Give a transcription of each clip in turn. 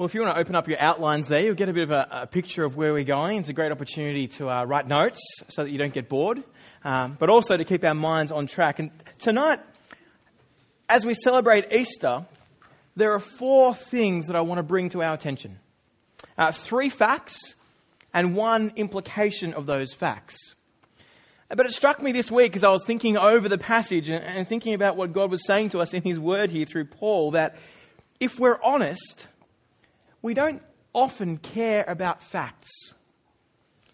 Well, if you want to open up your outlines there, you'll get a bit of a, a picture of where we're going. It's a great opportunity to uh, write notes so that you don't get bored, um, but also to keep our minds on track. And tonight, as we celebrate Easter, there are four things that I want to bring to our attention uh, three facts and one implication of those facts. But it struck me this week as I was thinking over the passage and, and thinking about what God was saying to us in His Word here through Paul that if we're honest, we don't often care about facts.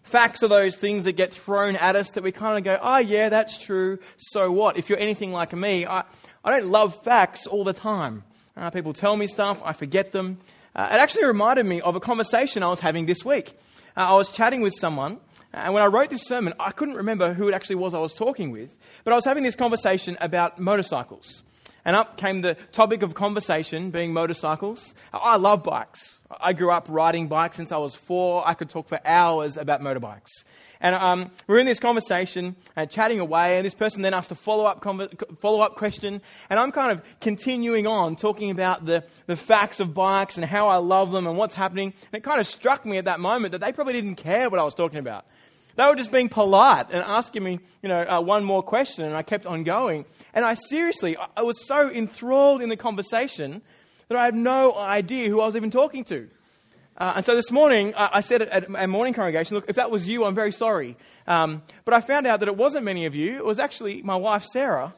Facts are those things that get thrown at us that we kind of go, oh, yeah, that's true, so what? If you're anything like me, I, I don't love facts all the time. Uh, people tell me stuff, I forget them. Uh, it actually reminded me of a conversation I was having this week. Uh, I was chatting with someone, and when I wrote this sermon, I couldn't remember who it actually was I was talking with, but I was having this conversation about motorcycles. And up came the topic of conversation being motorcycles. I love bikes. I grew up riding bikes since I was four. I could talk for hours about motorbikes. And um, we're in this conversation, uh, chatting away, and this person then asked a follow up follow up question. And I'm kind of continuing on talking about the, the facts of bikes and how I love them and what's happening. And it kind of struck me at that moment that they probably didn't care what I was talking about. They were just being polite and asking me, you know, uh, one more question, and I kept on going. And I seriously, I was so enthralled in the conversation that I had no idea who I was even talking to. Uh, and so this morning, I, said at, a morning congregation, look, if that was you, I'm very sorry. Um, but I found out that it wasn't many of you. It was actually my wife, Sarah.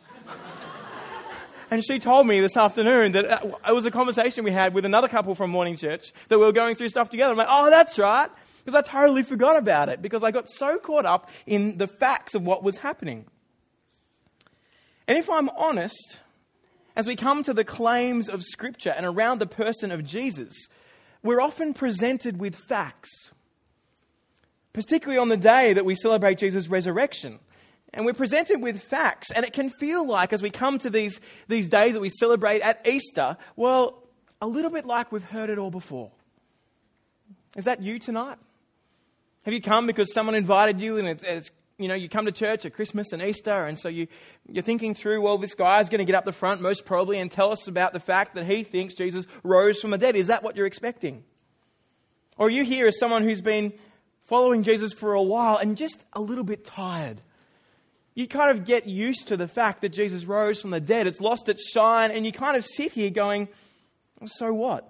and she told me this afternoon that uh, it was a conversation we had with another couple from morning church that we were going through stuff together. I'm like, oh, that's right because I totally forgot about it because I got so caught up in the facts of what was happening. And if I'm honest, as we come to the claims of Scripture and around the person of Jesus, we're often presented with facts, particularly on the day that we celebrate Jesus' resurrection. And we're presented with facts, and it can feel like, as we come to these, these days that we celebrate at Easter, well, a little bit like we've heard it all before. Is that you tonight? Have you come because someone invited you and it's, you know, you come to church at Christmas and Easter, and so you, you're thinking through, well, this guy's going to get up the front most probably and tell us about the fact that he thinks Jesus rose from the dead. Is that what you're expecting? Or are you here as someone who's been following Jesus for a while and just a little bit tired? You kind of get used to the fact that Jesus rose from the dead. It's lost its shine, and you kind of sit here going, so what?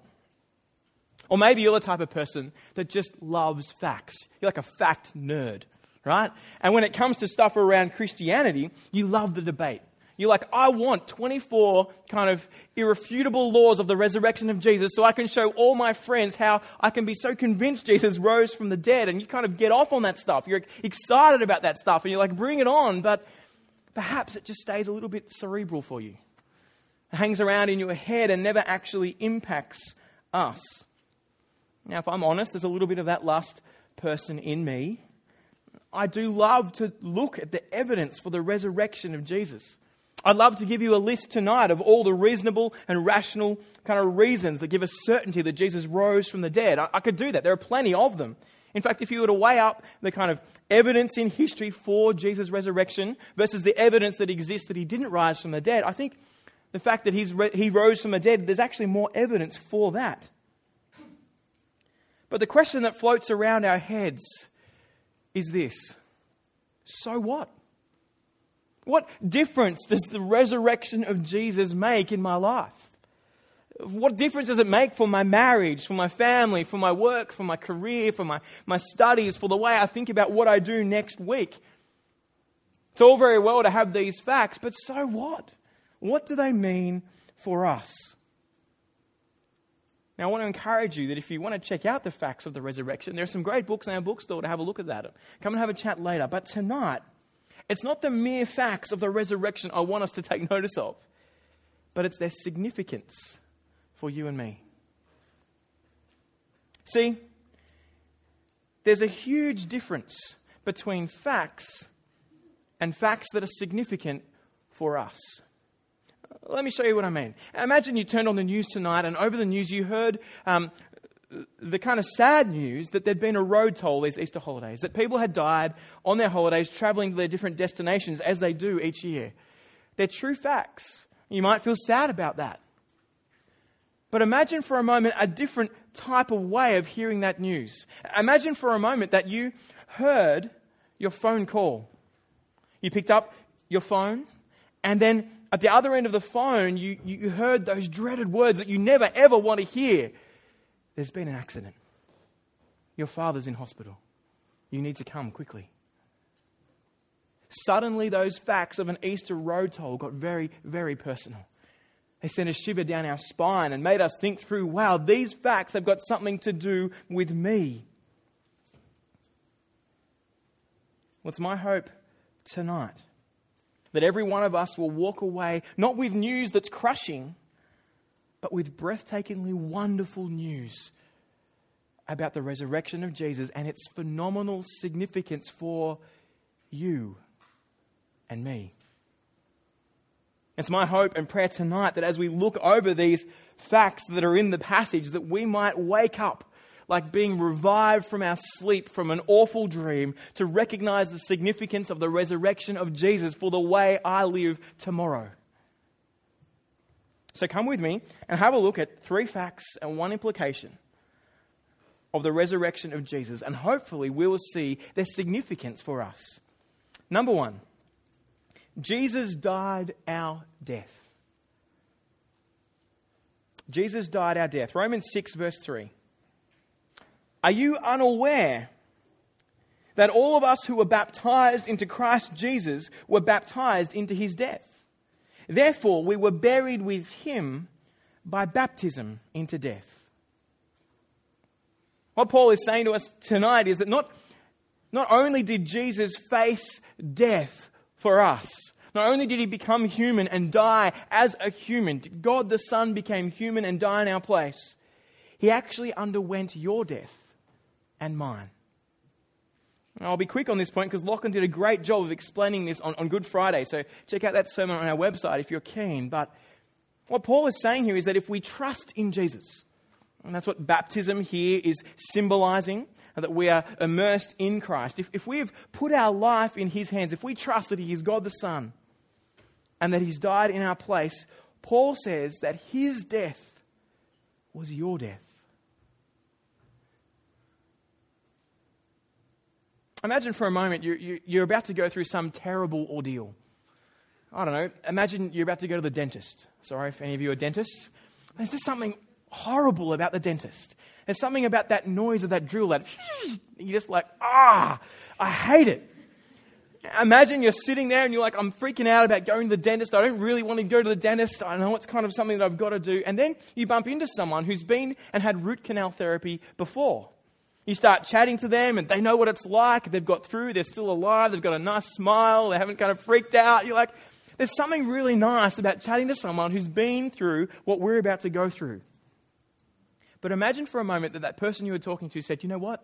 Or maybe you're the type of person that just loves facts. You're like a fact nerd, right? And when it comes to stuff around Christianity, you love the debate. You're like, I want 24 kind of irrefutable laws of the resurrection of Jesus so I can show all my friends how I can be so convinced Jesus rose from the dead. And you kind of get off on that stuff. You're excited about that stuff and you're like, bring it on. But perhaps it just stays a little bit cerebral for you. It hangs around in your head and never actually impacts us. Now, if I'm honest, there's a little bit of that last person in me. I do love to look at the evidence for the resurrection of Jesus. I'd love to give you a list tonight of all the reasonable and rational kind of reasons that give us certainty that Jesus rose from the dead. I, I, could do that. There are plenty of them. In fact, if you were to weigh up the kind of evidence in history for Jesus' resurrection versus the evidence that exists that he didn't rise from the dead, I think the fact that he's re- he rose from the dead, there's actually more evidence for that. But the question that floats around our heads is this So what? What difference does the resurrection of Jesus make in my life? What difference does it make for my marriage, for my family, for my work, for my career, for my, my studies, for the way I think about what I do next week? It's all very well to have these facts, but so what? What do they mean for us? Now, I want to encourage you that if you want to check out the facts of the resurrection, there are some great books in our bookstore to have a look at that. Come and have a chat later. But tonight, it's not the mere facts of the resurrection I want us to take notice of, but it's their significance for you and me. See, there's a huge difference between facts and facts that are significant for us. Let me show you what I mean. Imagine you turned on the news tonight, and over the news, you heard um, the kind of sad news that there'd been a road toll these Easter holidays, that people had died on their holidays traveling to their different destinations as they do each year. They're true facts. You might feel sad about that. But imagine for a moment a different type of way of hearing that news. Imagine for a moment that you heard your phone call. You picked up your phone, and then at the other end of the phone, you, you heard those dreaded words that you never ever want to hear. There's been an accident. Your father's in hospital. You need to come quickly. Suddenly, those facts of an Easter road toll got very, very personal. They sent a shiver down our spine and made us think through wow, these facts have got something to do with me. What's my hope tonight? That every one of us will walk away not with news that's crushing, but with breathtakingly wonderful news about the resurrection of Jesus and its phenomenal significance for you and me. It's my hope and prayer tonight that as we look over these facts that are in the passage, that we might wake up like being revived from our sleep from an awful dream to recognize the significance of the resurrection of Jesus for the way I live tomorrow. So come with me and have a look at three facts and one implication of the resurrection of Jesus, and hopefully we will see their significance for us. Number one, Jesus died our death. Jesus died our death. Romans 6, verse 3. Are you unaware that all of us who were baptized into Christ Jesus were baptized into his death? Therefore, we were buried with him by baptism into death. What Paul is saying to us tonight is that not, not only did Jesus face death for us, not only did he become human and die as a human, God the Son became human and died in our place, he actually underwent your death and mine. I'll be quick on this point because Lachlan did a great job of explaining this on, on Good Friday. So check out that sermon on our website if you're keen. But what Paul is saying here is that if we trust in Jesus, and that's what baptism here is symbolizing, that we are immersed in Christ. If, if we have put our life in His hands, if we trust that He is God the Son, and that he's died in our place, Paul says that his death was your death. Imagine for a moment you're, you're about to go through some terrible ordeal. I don't know. Imagine you're about to go to the dentist. Sorry if any of you are dentists. There's just something horrible about the dentist. There's something about that noise of that drill that you're just like, ah, I hate it. Imagine you're sitting there and you're like, I'm freaking out about going to the dentist. I don't really want to go to the dentist. I know it's kind of something that I've got to do. And then you bump into someone who's been and had root canal therapy before. You start chatting to them and they know what it's like. They've got through. They're still alive. They've got a nice smile. They haven't kind of freaked out. You're like, there's something really nice about chatting to someone who's been through what we're about to go through. But imagine for a moment that that person you were talking to said, you know what?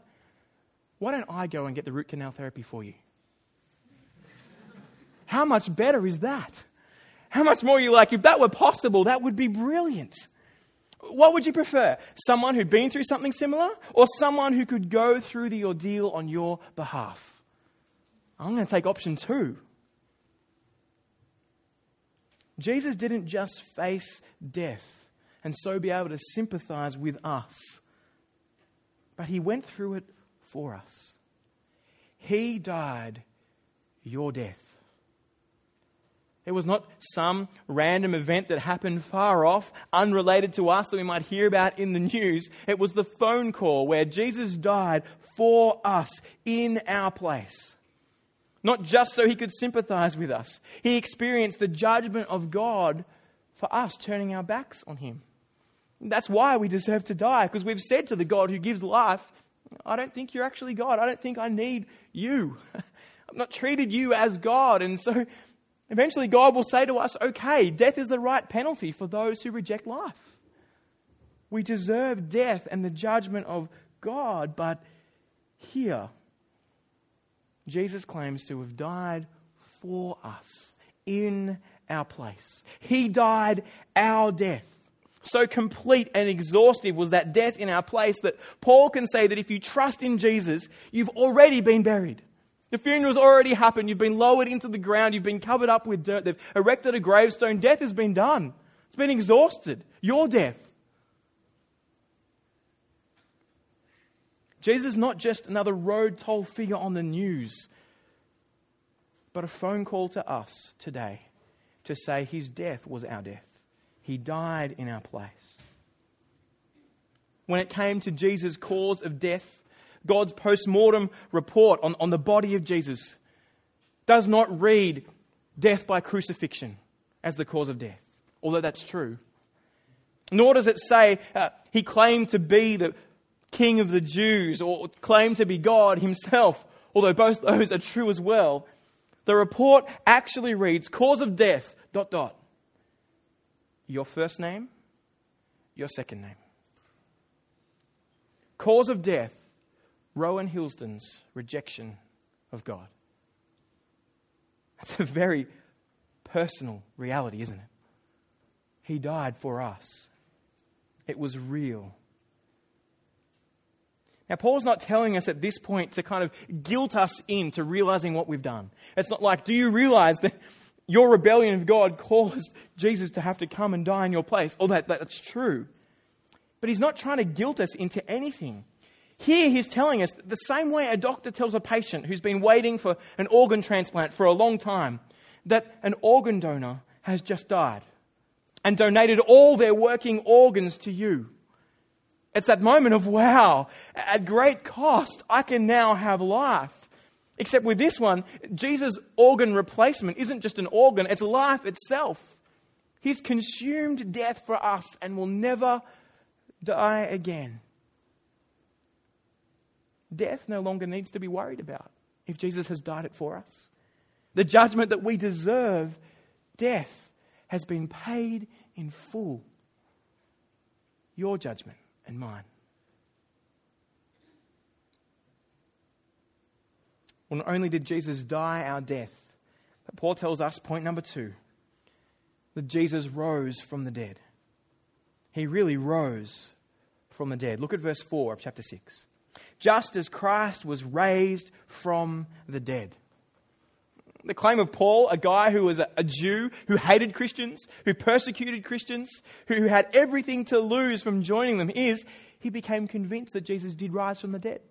Why don't I go and get the root canal therapy for you? How much better is that? How much more you like, if that were possible, that would be brilliant. What would you prefer? Someone who'd been through something similar or someone who could go through the ordeal on your behalf? I'm going to take option two. Jesus didn't just face death and so be able to sympathize with us, but he went through it for us. He died your death. It was not some random event that happened far off, unrelated to us that we might hear about in the news. It was the phone call where Jesus died for us in our place. Not just so he could sympathize with us, he experienced the judgment of God for us, turning our backs on him. That's why we deserve to die, because we've said to the God who gives life, I don't think you're actually God. I don't think I need you. I've not treated you as God. And so Eventually, God will say to us, okay, death is the right penalty for those who reject life. We deserve death and the judgment of God, but here, Jesus claims to have died for us in our place. He died our death. So complete and exhaustive was that death in our place that Paul can say that if you trust in Jesus, you've already been buried. The funeral's already happened. You've been lowered into the ground. You've been covered up with dirt. They've erected a gravestone. Death has been done. It's been exhausted. Your death. Jesus is not just another road toll figure on the news, but a phone call to us today to say his death was our death. He died in our place. When it came to Jesus' cause of death, God's post mortem report on, on the body of Jesus does not read death by crucifixion as the cause of death, although that's true. Nor does it say uh, he claimed to be the king of the Jews or claimed to be God himself, although both those are true as well. The report actually reads cause of death, dot, dot. Your first name, your second name. Cause of death, Rowan Hilsden's rejection of God. That's a very personal reality, isn't it? He died for us. It was real. Now, Paul's not telling us at this point to kind of guilt us into realizing what we've done. It's not like, do you realize that your rebellion of God caused Jesus to have to come and die in your place? Oh, that, that's true. But he's not trying to guilt us into anything. Here, he's telling us the same way a doctor tells a patient who's been waiting for an organ transplant for a long time that an organ donor has just died and donated all their working organs to you. It's that moment of, wow, at great cost, I can now have life. Except with this one, Jesus' organ replacement isn't just an organ, it's life itself. He's consumed death for us and will never die again. Death no longer needs to be worried about if Jesus has died it for us. The judgment that we deserve, death, has been paid in full. Your judgment and mine. Well, not only did Jesus die our death, but Paul tells us, point number two, that Jesus rose from the dead. He really rose from the dead. Look at verse 4 of chapter 6. Just as Christ was raised from the dead. The claim of Paul, a guy who was a, Jew, who hated Christians, who persecuted Christians, who had everything to lose from joining them, is he became convinced that Jesus did rise from the dead.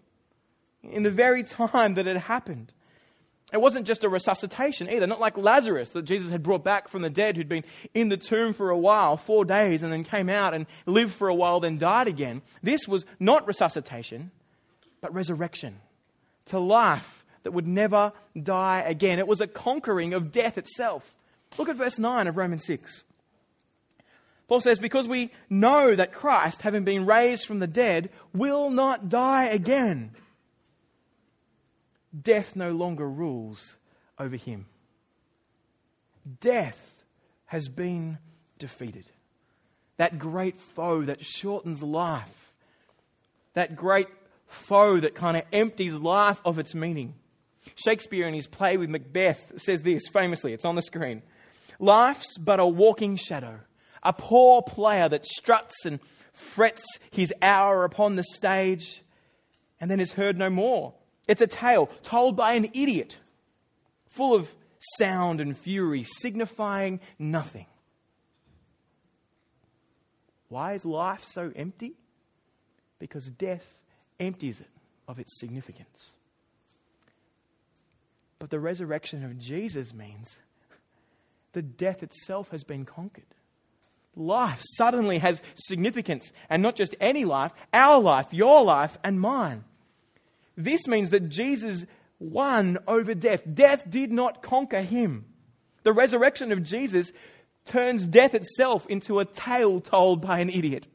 In the very time that it happened. It wasn't just a resuscitation either, not like Lazarus that Jesus had brought back from the dead, who'd been in the tomb for a while, four days, and then came out and lived for a while, then died again. This was not resuscitation, but resurrection to life that would never die again. It was a conquering of death itself. Look at verse 9 of Romans 6. Paul says, Because we know that Christ, having been raised from the dead, will not die again. Death no longer rules over him. Death has been defeated. That great foe that shortens life, that great foe that kind of empties life of its meaning. Shakespeare, in his play with Macbeth, says this famously, it's on the screen Life's but a walking shadow, a poor player that struts and frets his hour upon the stage and then is heard no more. It's a tale told by an idiot, full of sound and fury, signifying nothing. Why is life so empty? Because death empties it of its significance. But the resurrection of Jesus means that death itself has been conquered. Life suddenly has significance, and not just any life, our life, your life, and mine. This means that Jesus won over death. Death did not conquer him. The resurrection of Jesus turns death itself into a tale told by an idiot,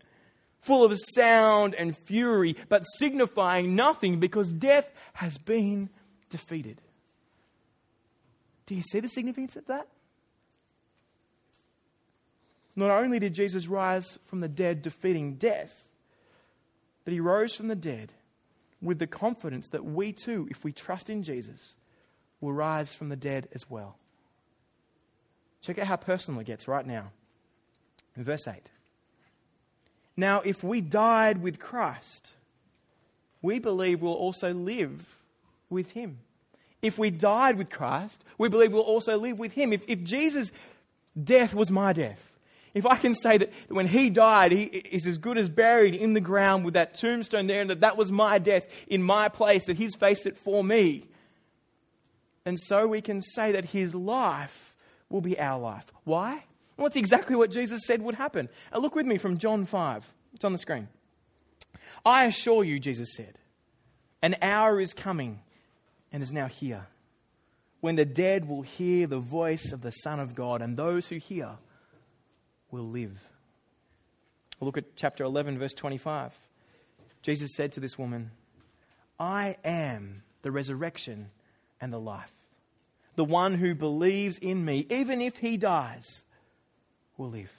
full of sound and fury, but signifying nothing because death has been defeated. Do you see the significance of that? Not only did Jesus rise from the dead, defeating death, but he rose from the dead with the confidence that we too, if we trust in Jesus, will rise from the dead as well. Check out how personal it gets right now. In verse 8. Now, if we died with Christ, we believe we'll also live with him. If we died with Christ, we believe we'll also live with him. If, if Jesus' death was my death, if I can say that when he died, he is as good as buried in the ground with that tombstone there, and that that was my death in my place, that he's faced it for me, and so we can say that his life will be our life. Why? Well, it's exactly what Jesus said would happen. Uh, look with me from John 5. It's on the screen. I assure you, Jesus said, an hour is coming and is now here when the dead will hear the voice of the Son of God, and those who hear will live. Look at chapter 11, verse 25. Jesus said to this woman, I am the resurrection and the life. The one who believes in me, even if he dies, will live.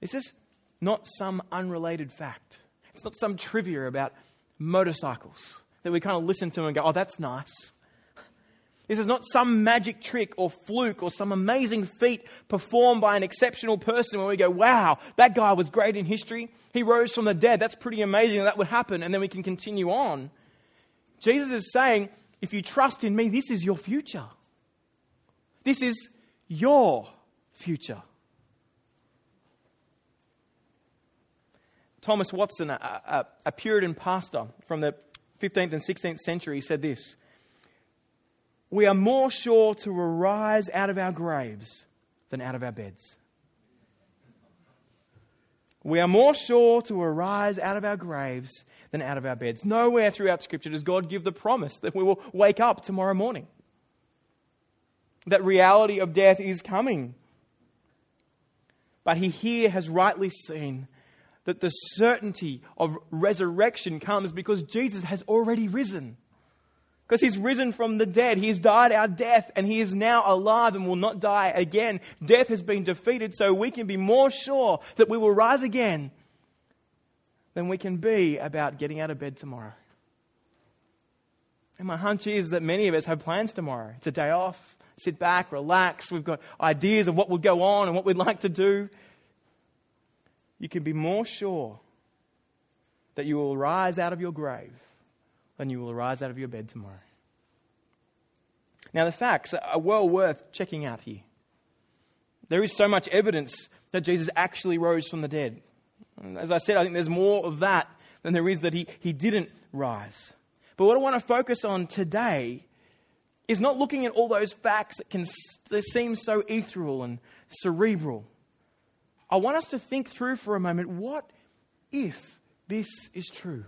This is not some unrelated fact. It's not some trivia about motorcycles that we kind of listen to and go, oh, that's nice. This is not some magic trick or fluke or some amazing feat performed by an exceptional person where we go, wow, that guy was great in history. He rose from the dead. That's pretty amazing that, that would happen. And then we can continue on. Jesus is saying, if you trust in me, this is your future. This is your future. Thomas Watson, a, a, a Puritan pastor from the 15th and 16th century, said this We are more sure to arise out of our graves than out of our beds. We are more sure to arise out of our graves than out of our beds. Nowhere throughout Scripture does God give the promise that we will wake up tomorrow morning. That reality of death is coming. But he here has rightly seen that the certainty of resurrection comes because Jesus has already risen. Because he's risen from the dead. He has died our death and he is now alive and will not die again. Death has been defeated, so we can be more sure that we will rise again than we can be about getting out of bed tomorrow. And my hunch is that many of us have plans tomorrow. It's a day off, sit back, relax. We've got ideas of what would go on and what we'd like to do you can be more sure that you will rise out of your grave than you will rise out of your bed tomorrow. Now, the facts are well worth checking out here. There is so much evidence that Jesus actually rose from the dead. As I said, I think there's more of that than there is that he, he didn't rise. But what I want to focus on today is not looking at all those facts that can seem so ethereal and cerebral. I want us to think through for a moment what if this is true?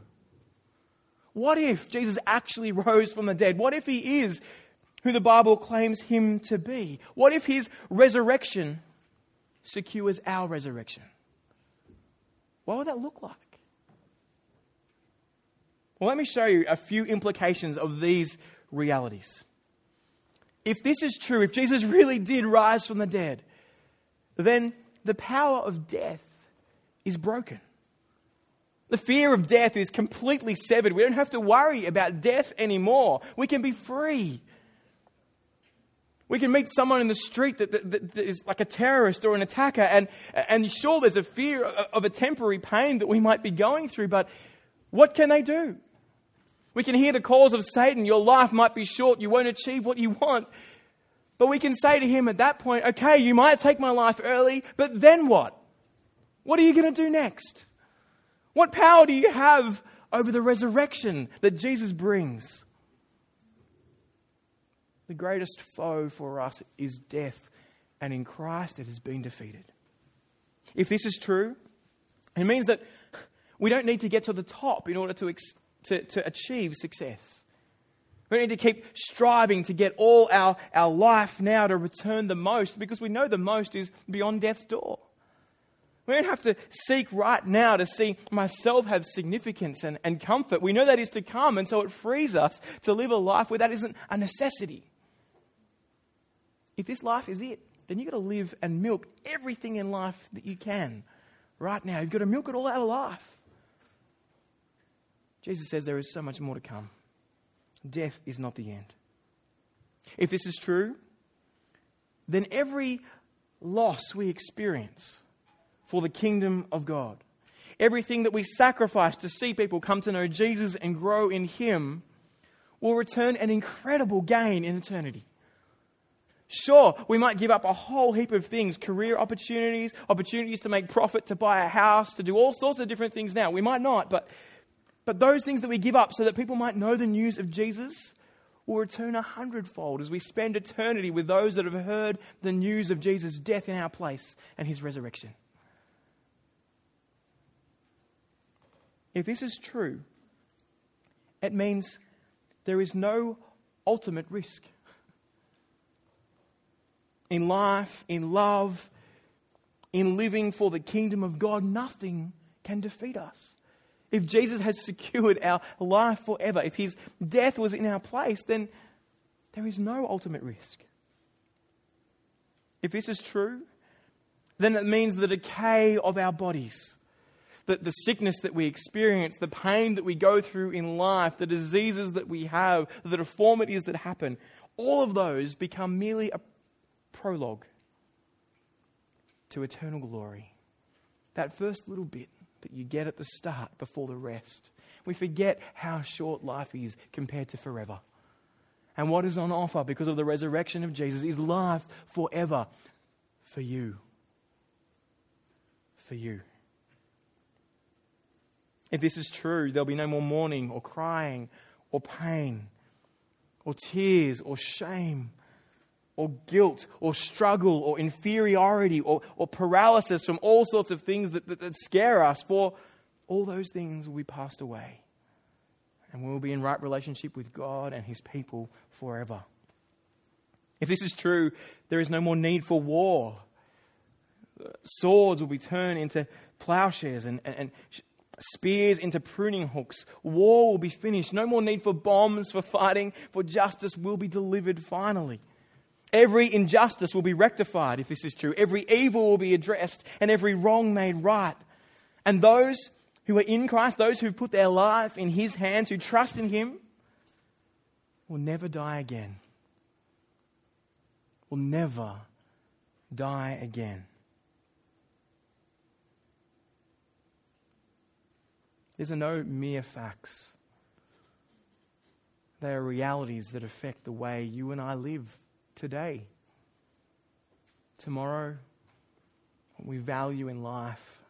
What if Jesus actually rose from the dead? What if he is who the Bible claims him to be? What if his resurrection secures our resurrection? What would that look like? Well, let me show you a few implications of these realities. If this is true, if Jesus really did rise from the dead, then the power of death is broken. The fear of death is completely severed. We don't have to worry about death anymore. We can be free. We can meet someone in the street that, that, that is like a terrorist or an attacker, and, and sure, there's a fear of a temporary pain that we might be going through, but what can they do? We can hear the calls of Satan. Your life might be short. You won't achieve what you want. But we can say to him at that point, okay, you might take my life early, but then what? What are you going to do next? What power do you have over the resurrection that Jesus brings? The greatest foe for us is death, and in Christ it has been defeated. If this is true, it means that we don't need to get to the top in order to, to, to achieve success. We need to keep striving to get all our, our life now to return the most because we know the most is beyond death's door. We don't have to seek right now to see myself have significance and, and comfort. We know that is to come, and so it frees us to live a life where that isn't a necessity. If this life is it, then you've got to live and milk everything in life that you can right now. You've got to milk it all out of life. Jesus says there is so much more to come death is not the end. If this is true, then every loss we experience for the kingdom of God, everything that we sacrifice to see people come to know Jesus and grow in Him, will return an incredible gain in eternity. Sure, we might give up a whole heap of things career opportunities, opportunities to make profit, to buy a house, to do all sorts of different things now. We might not, but, but those things that we give up so that people might know the news of Jesus will return a hundredfold as we spend eternity with those that have heard the news of Jesus' death in our place and his resurrection. If this is true, it means there is no ultimate risk. In life, in love, in living for the kingdom of God, nothing can defeat us. If Jesus has secured our life forever, if his death was in our place, then there is no ultimate risk. If this is true, then it means the decay of our bodies the, the sickness that we experience, the pain that we go through in life, the diseases that we have, the deformities that happen, all of those become merely a prologue to eternal glory. That first little bit that you get at the start before the rest. We forget how short life is compared to forever. And what is on offer because of the resurrection of Jesus is life forever for you. For you. If this is true, there'll be no more mourning or crying or pain or tears or shame or guilt or struggle or inferiority or, or paralysis from all sorts of things that, that, that scare us, for all those things will be passed away. And we'll be in right relationship with God and His people forever. If this is true, there is no more need for war. Swords will be turned into plowshares and, and, and spears into pruning hooks. War will be finished. No more need for bombs, for fighting, for justice will be delivered finally. Every injustice will be rectified if this is true. Every evil will be addressed and every wrong made right. And those who are in Christ, those who've put their life in His hands, who trust in Him, will never die again. Will never die again. These are no mere facts. They are realities that affect the way you and I live today, tomorrow, what we value in life.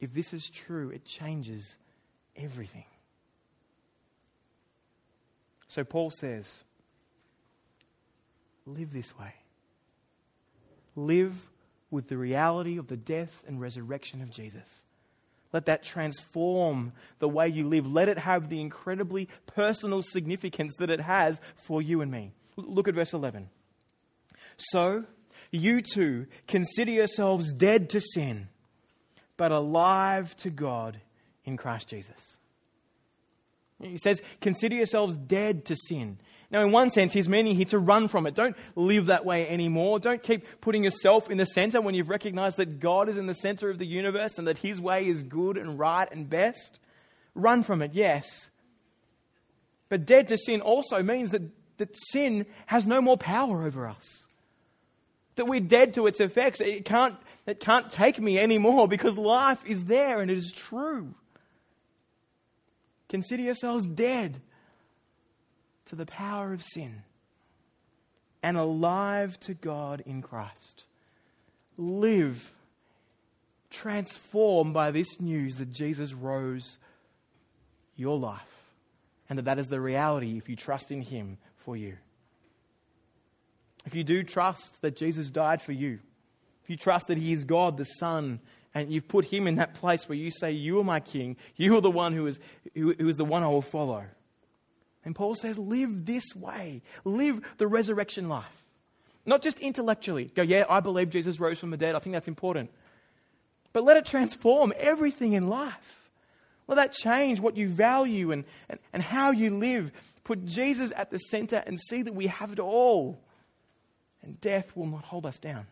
If this is true, it changes everything. So Paul says, live this way. Live with the reality of the death and resurrection of Jesus. Let that transform the way you live. Let it have the incredibly personal significance that it has for you and me. Look at verse 11. So, you too consider yourselves dead to sin, but alive to God in Christ Jesus. He says, consider yourselves dead to sin. Now, in one sense, he's meaning here to run from it. Don't live that way anymore. Don't keep putting yourself in the center when you've recognized that God is in the center of the universe and that his way is good and right and best. Run from it, yes. But dead to sin also means that, that sin has no more power over us. That we're dead to its effects. It can't, it can't take me anymore because life is there and it is true. Consider yourselves dead to the power of sin and alive to God in Christ. Live transformed by this news that Jesus rose your life and that that is the reality if you trust in Him for you. If you do trust that Jesus died for you, if you trust that He is God, the Son, and you've put Him in that place where you say, You are my King, you are the one who is, who, is the one I will follow and Paul says, live this way. Live the resurrection life. Not just intellectually. Go, yeah, I believe Jesus rose from the dead. I think that's important. But let it transform everything in life. Let that change what you value and, and, and how you live. Put Jesus at the center and see that we have it all. And death will not hold us down.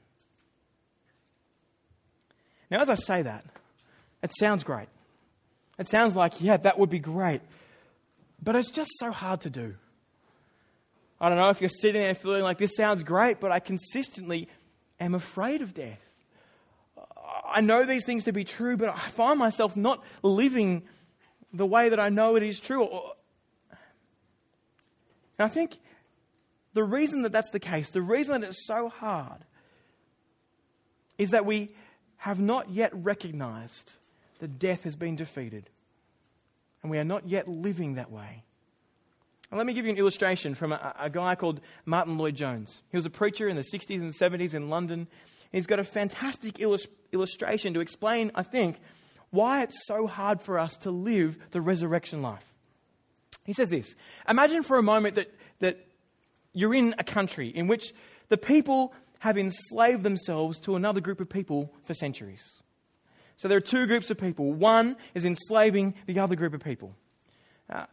Now, as I say that, it sounds great. It sounds like, yeah, that would be great. But it's just so hard to do. I don't know if you're sitting there feeling like this sounds great, but I consistently am afraid of death. I know these things to be true, but I find myself not living the way that I know it is true. And I think the reason that that's the case, the reason that it's so hard, is that we have not yet recognized that death has been defeated. And we are not yet living that way. And let me give you an illustration from a, a guy called Martyn Lloyd-Jones. He was a preacher in the 60s and 70s in London. He's got a fantastic illus- illustration to explain, I think, why it's so hard for us to live the resurrection life. He says this Imagine for a moment that, that you're in a country in which the people have enslaved themselves to another group of people for centuries. So there are two groups of people. One is enslaving the other group of people. Uh,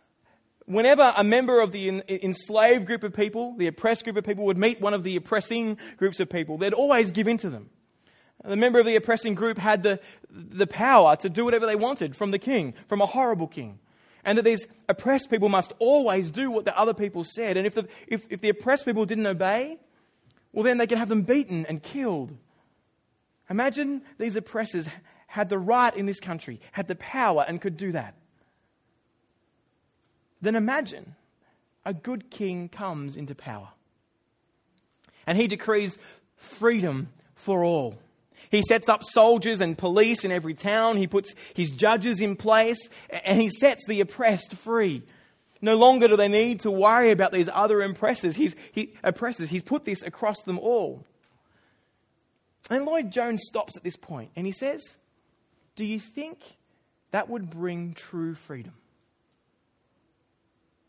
whenever a member of the enslaved group of people, the oppressed group of people, would meet one of the oppressing groups of people, they'd always give in to them. The member of the oppressing group had the, the power to do whatever they wanted from the king, from a horrible king. And that these oppressed people must always do what the other people said. And if the, if, if the oppressed people didn't obey, well, then they could have them beaten and killed. Imagine these oppressors had the right in this country, had the power, and could do that. Then imagine a good king comes into power and he decrees freedom for all. He sets up soldiers and police in every town. He puts his judges in place and he sets the oppressed free. No longer do they need to worry about these other oppressors. He's, he, oppressors. He's put this across them all. And Lloyd Jones stops at this point and he says, Do you think that would bring true freedom?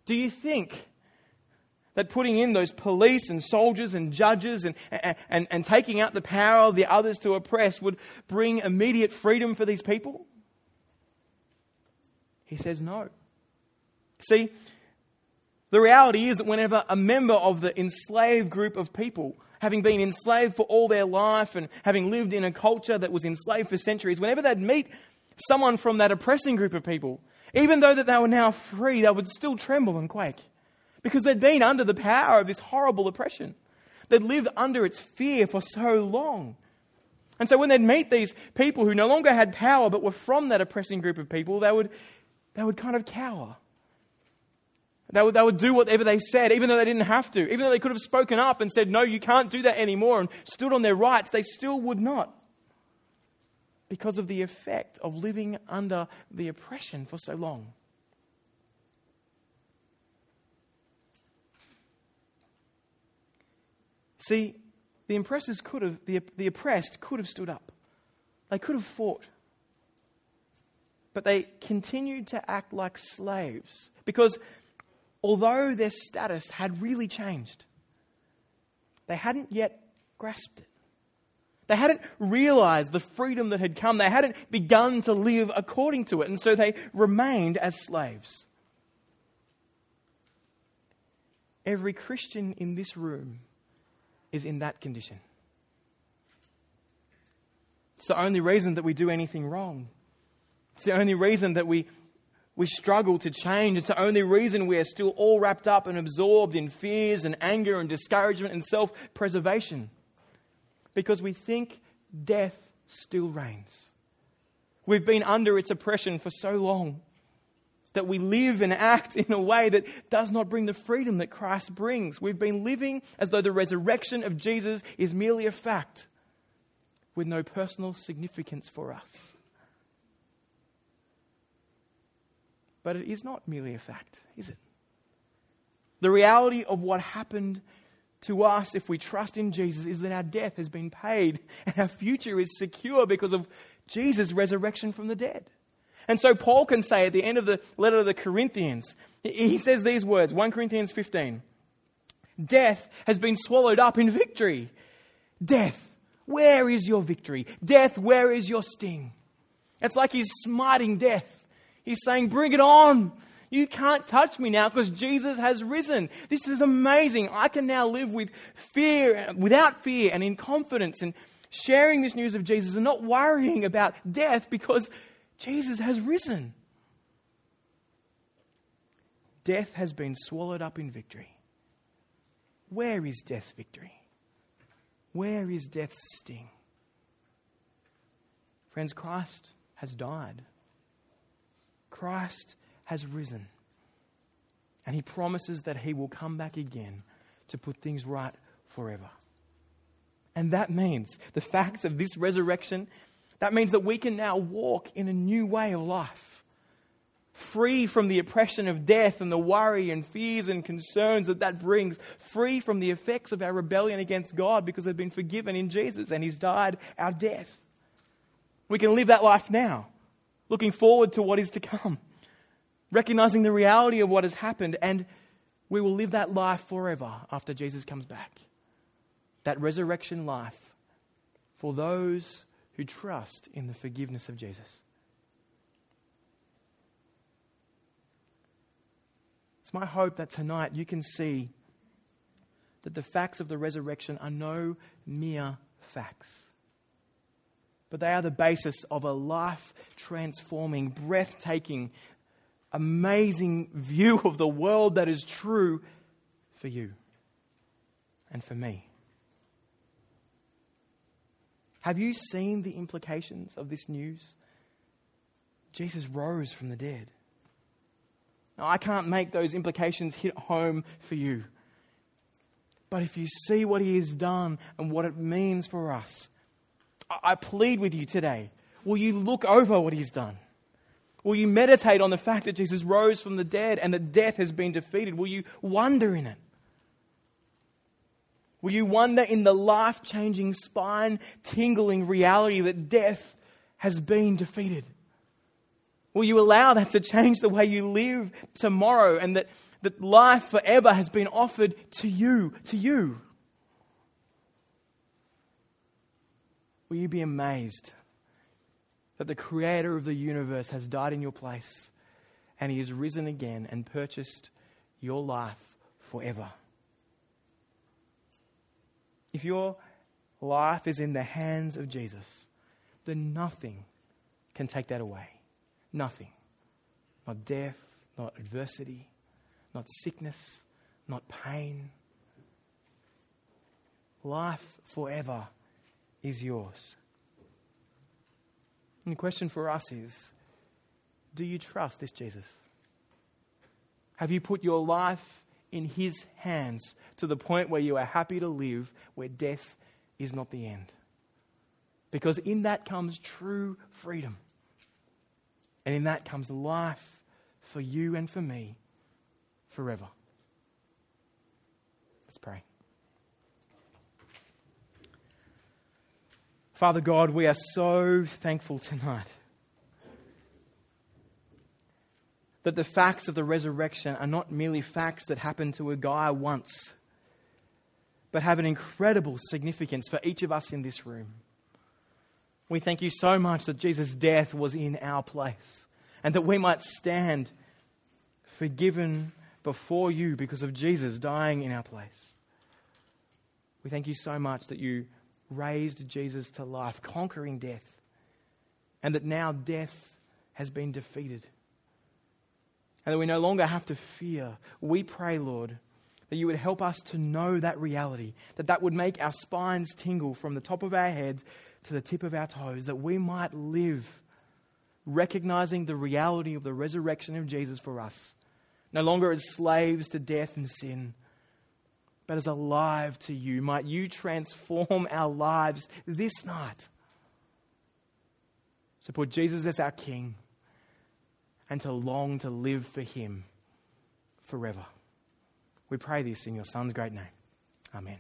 Do you think that putting in those police and soldiers and judges and, and, and, taking out the power of the others to oppress would bring immediate freedom for these people? He says no. See, the reality is that whenever a member of the enslaved group of people, having been enslaved for all their life and having lived in a culture that was enslaved for centuries, whenever they'd meet someone from that oppressing group of people, even though that they were now free, they would still tremble and quake because they'd been under the power of this horrible oppression. They'd lived under its fear for so long. And so when they'd meet these people who no longer had power but were from that oppressing group of people, they would, they would kind of cower. They would, they would do whatever they said, even though they didn't have to. Even though they could have spoken up and said, No, you can't do that anymore, and stood on their rights, they still would not. Because of the effect of living under the oppression for so long. See, the oppressors could have, the, the oppressed could have stood up. They could have fought. But they continued to act like slaves because although their status had really changed, they hadn't yet grasped it. They hadn't realized the freedom that had come. They hadn't begun to live according to it. And so they remained as slaves. Every Christian in this room is in that condition. It's the only reason that we do anything wrong. It's the only reason that we, we struggle to change. It's the only reason we are still all wrapped up and absorbed in fears and anger and discouragement and self preservation. Because we think death still reigns. We've been under its oppression for so long that we live and act in a way that does not bring the freedom that Christ brings. We've been living as though the resurrection of Jesus is merely a fact with no personal significance for us. But it is not merely a fact, is it? The reality of what happened to us if we trust in Jesus is that our death has been paid and our future is secure because of Jesus' resurrection from the dead. And so Paul can say at the end of the letter to the Corinthians, he says these words 1 Corinthians 15 Death has been swallowed up in victory. Death, where is your victory? Death, where is your sting? It's like he's smiting death. He's saying, Bring it on. You can't touch me now because Jesus has risen. This is amazing. I can now live with fear, without fear, and in confidence, and sharing this news of Jesus and not worrying about death because Jesus has risen. Death has been swallowed up in victory. Where is death's victory? Where is death's sting? Friends, Christ has died. Christ has risen. And he promises that he will come back again to put things right forever. And that means the fact of this resurrection, that means that we can now walk in a new way of life. Free from the oppression of death and the worry and fears and concerns that that brings. Free from the effects of our rebellion against God because they've been forgiven in Jesus and He's died our death. We can live that life now, looking forward to what is to come, recognizing the reality of what has happened, and we will live that life forever after Jesus comes back. That resurrection life for those who trust in the forgiveness of Jesus. It's my hope that tonight you can see that the facts of the resurrection are no mere facts, but they are the basis of a life transforming, breathtaking, amazing view of the world that is true for you and for me. Have you seen the implications of this news? Jesus rose from the dead. Now, I can't make those implications hit home for you. But if you see what he has done and what it means for us, I plead with you today will you look over what he's done? Will you meditate on the fact that Jesus rose from the dead and that death has been defeated? Will you wonder in it? Will you wonder in the life changing, spine tingling reality that death has been defeated? Will you allow that to change the way you live tomorrow and that, that life forever has been offered to you, to you? Will you be amazed that the creator of the universe has died in your place and he has risen again and purchased your life forever? If your life is in the hands of Jesus, then nothing can take that away. Nothing. Not death, not adversity, not sickness, not pain. Life forever is yours. And the question for us is do you trust this Jesus? Have you put your life in His hands to the point where you are happy to live, where death is not the end? Because in that comes true freedom. And in that comes life for you and for me forever. Let's pray. Father God, we are so thankful tonight that the facts of the resurrection are not merely facts that happened to a guy once, but have an incredible significance for each of us in this room. We thank you so much that Jesus' death was in our place and that we might stand forgiven before you because of Jesus dying in our place. We thank you so much that you raised Jesus to life, conquering death, and that now death has been defeated. And that we no longer have to fear. We pray, Lord, that you would help us to know that reality, that that would make our spines tingle from the top of our heads to the tip of our toes, that we might live recognizing the reality of the resurrection of Jesus for us, no longer as slaves to death and sin, but as alive to you. Might you transform our lives this night to put Jesus as our King and to long to live for Him forever. We pray this in your Son's great name. Amen.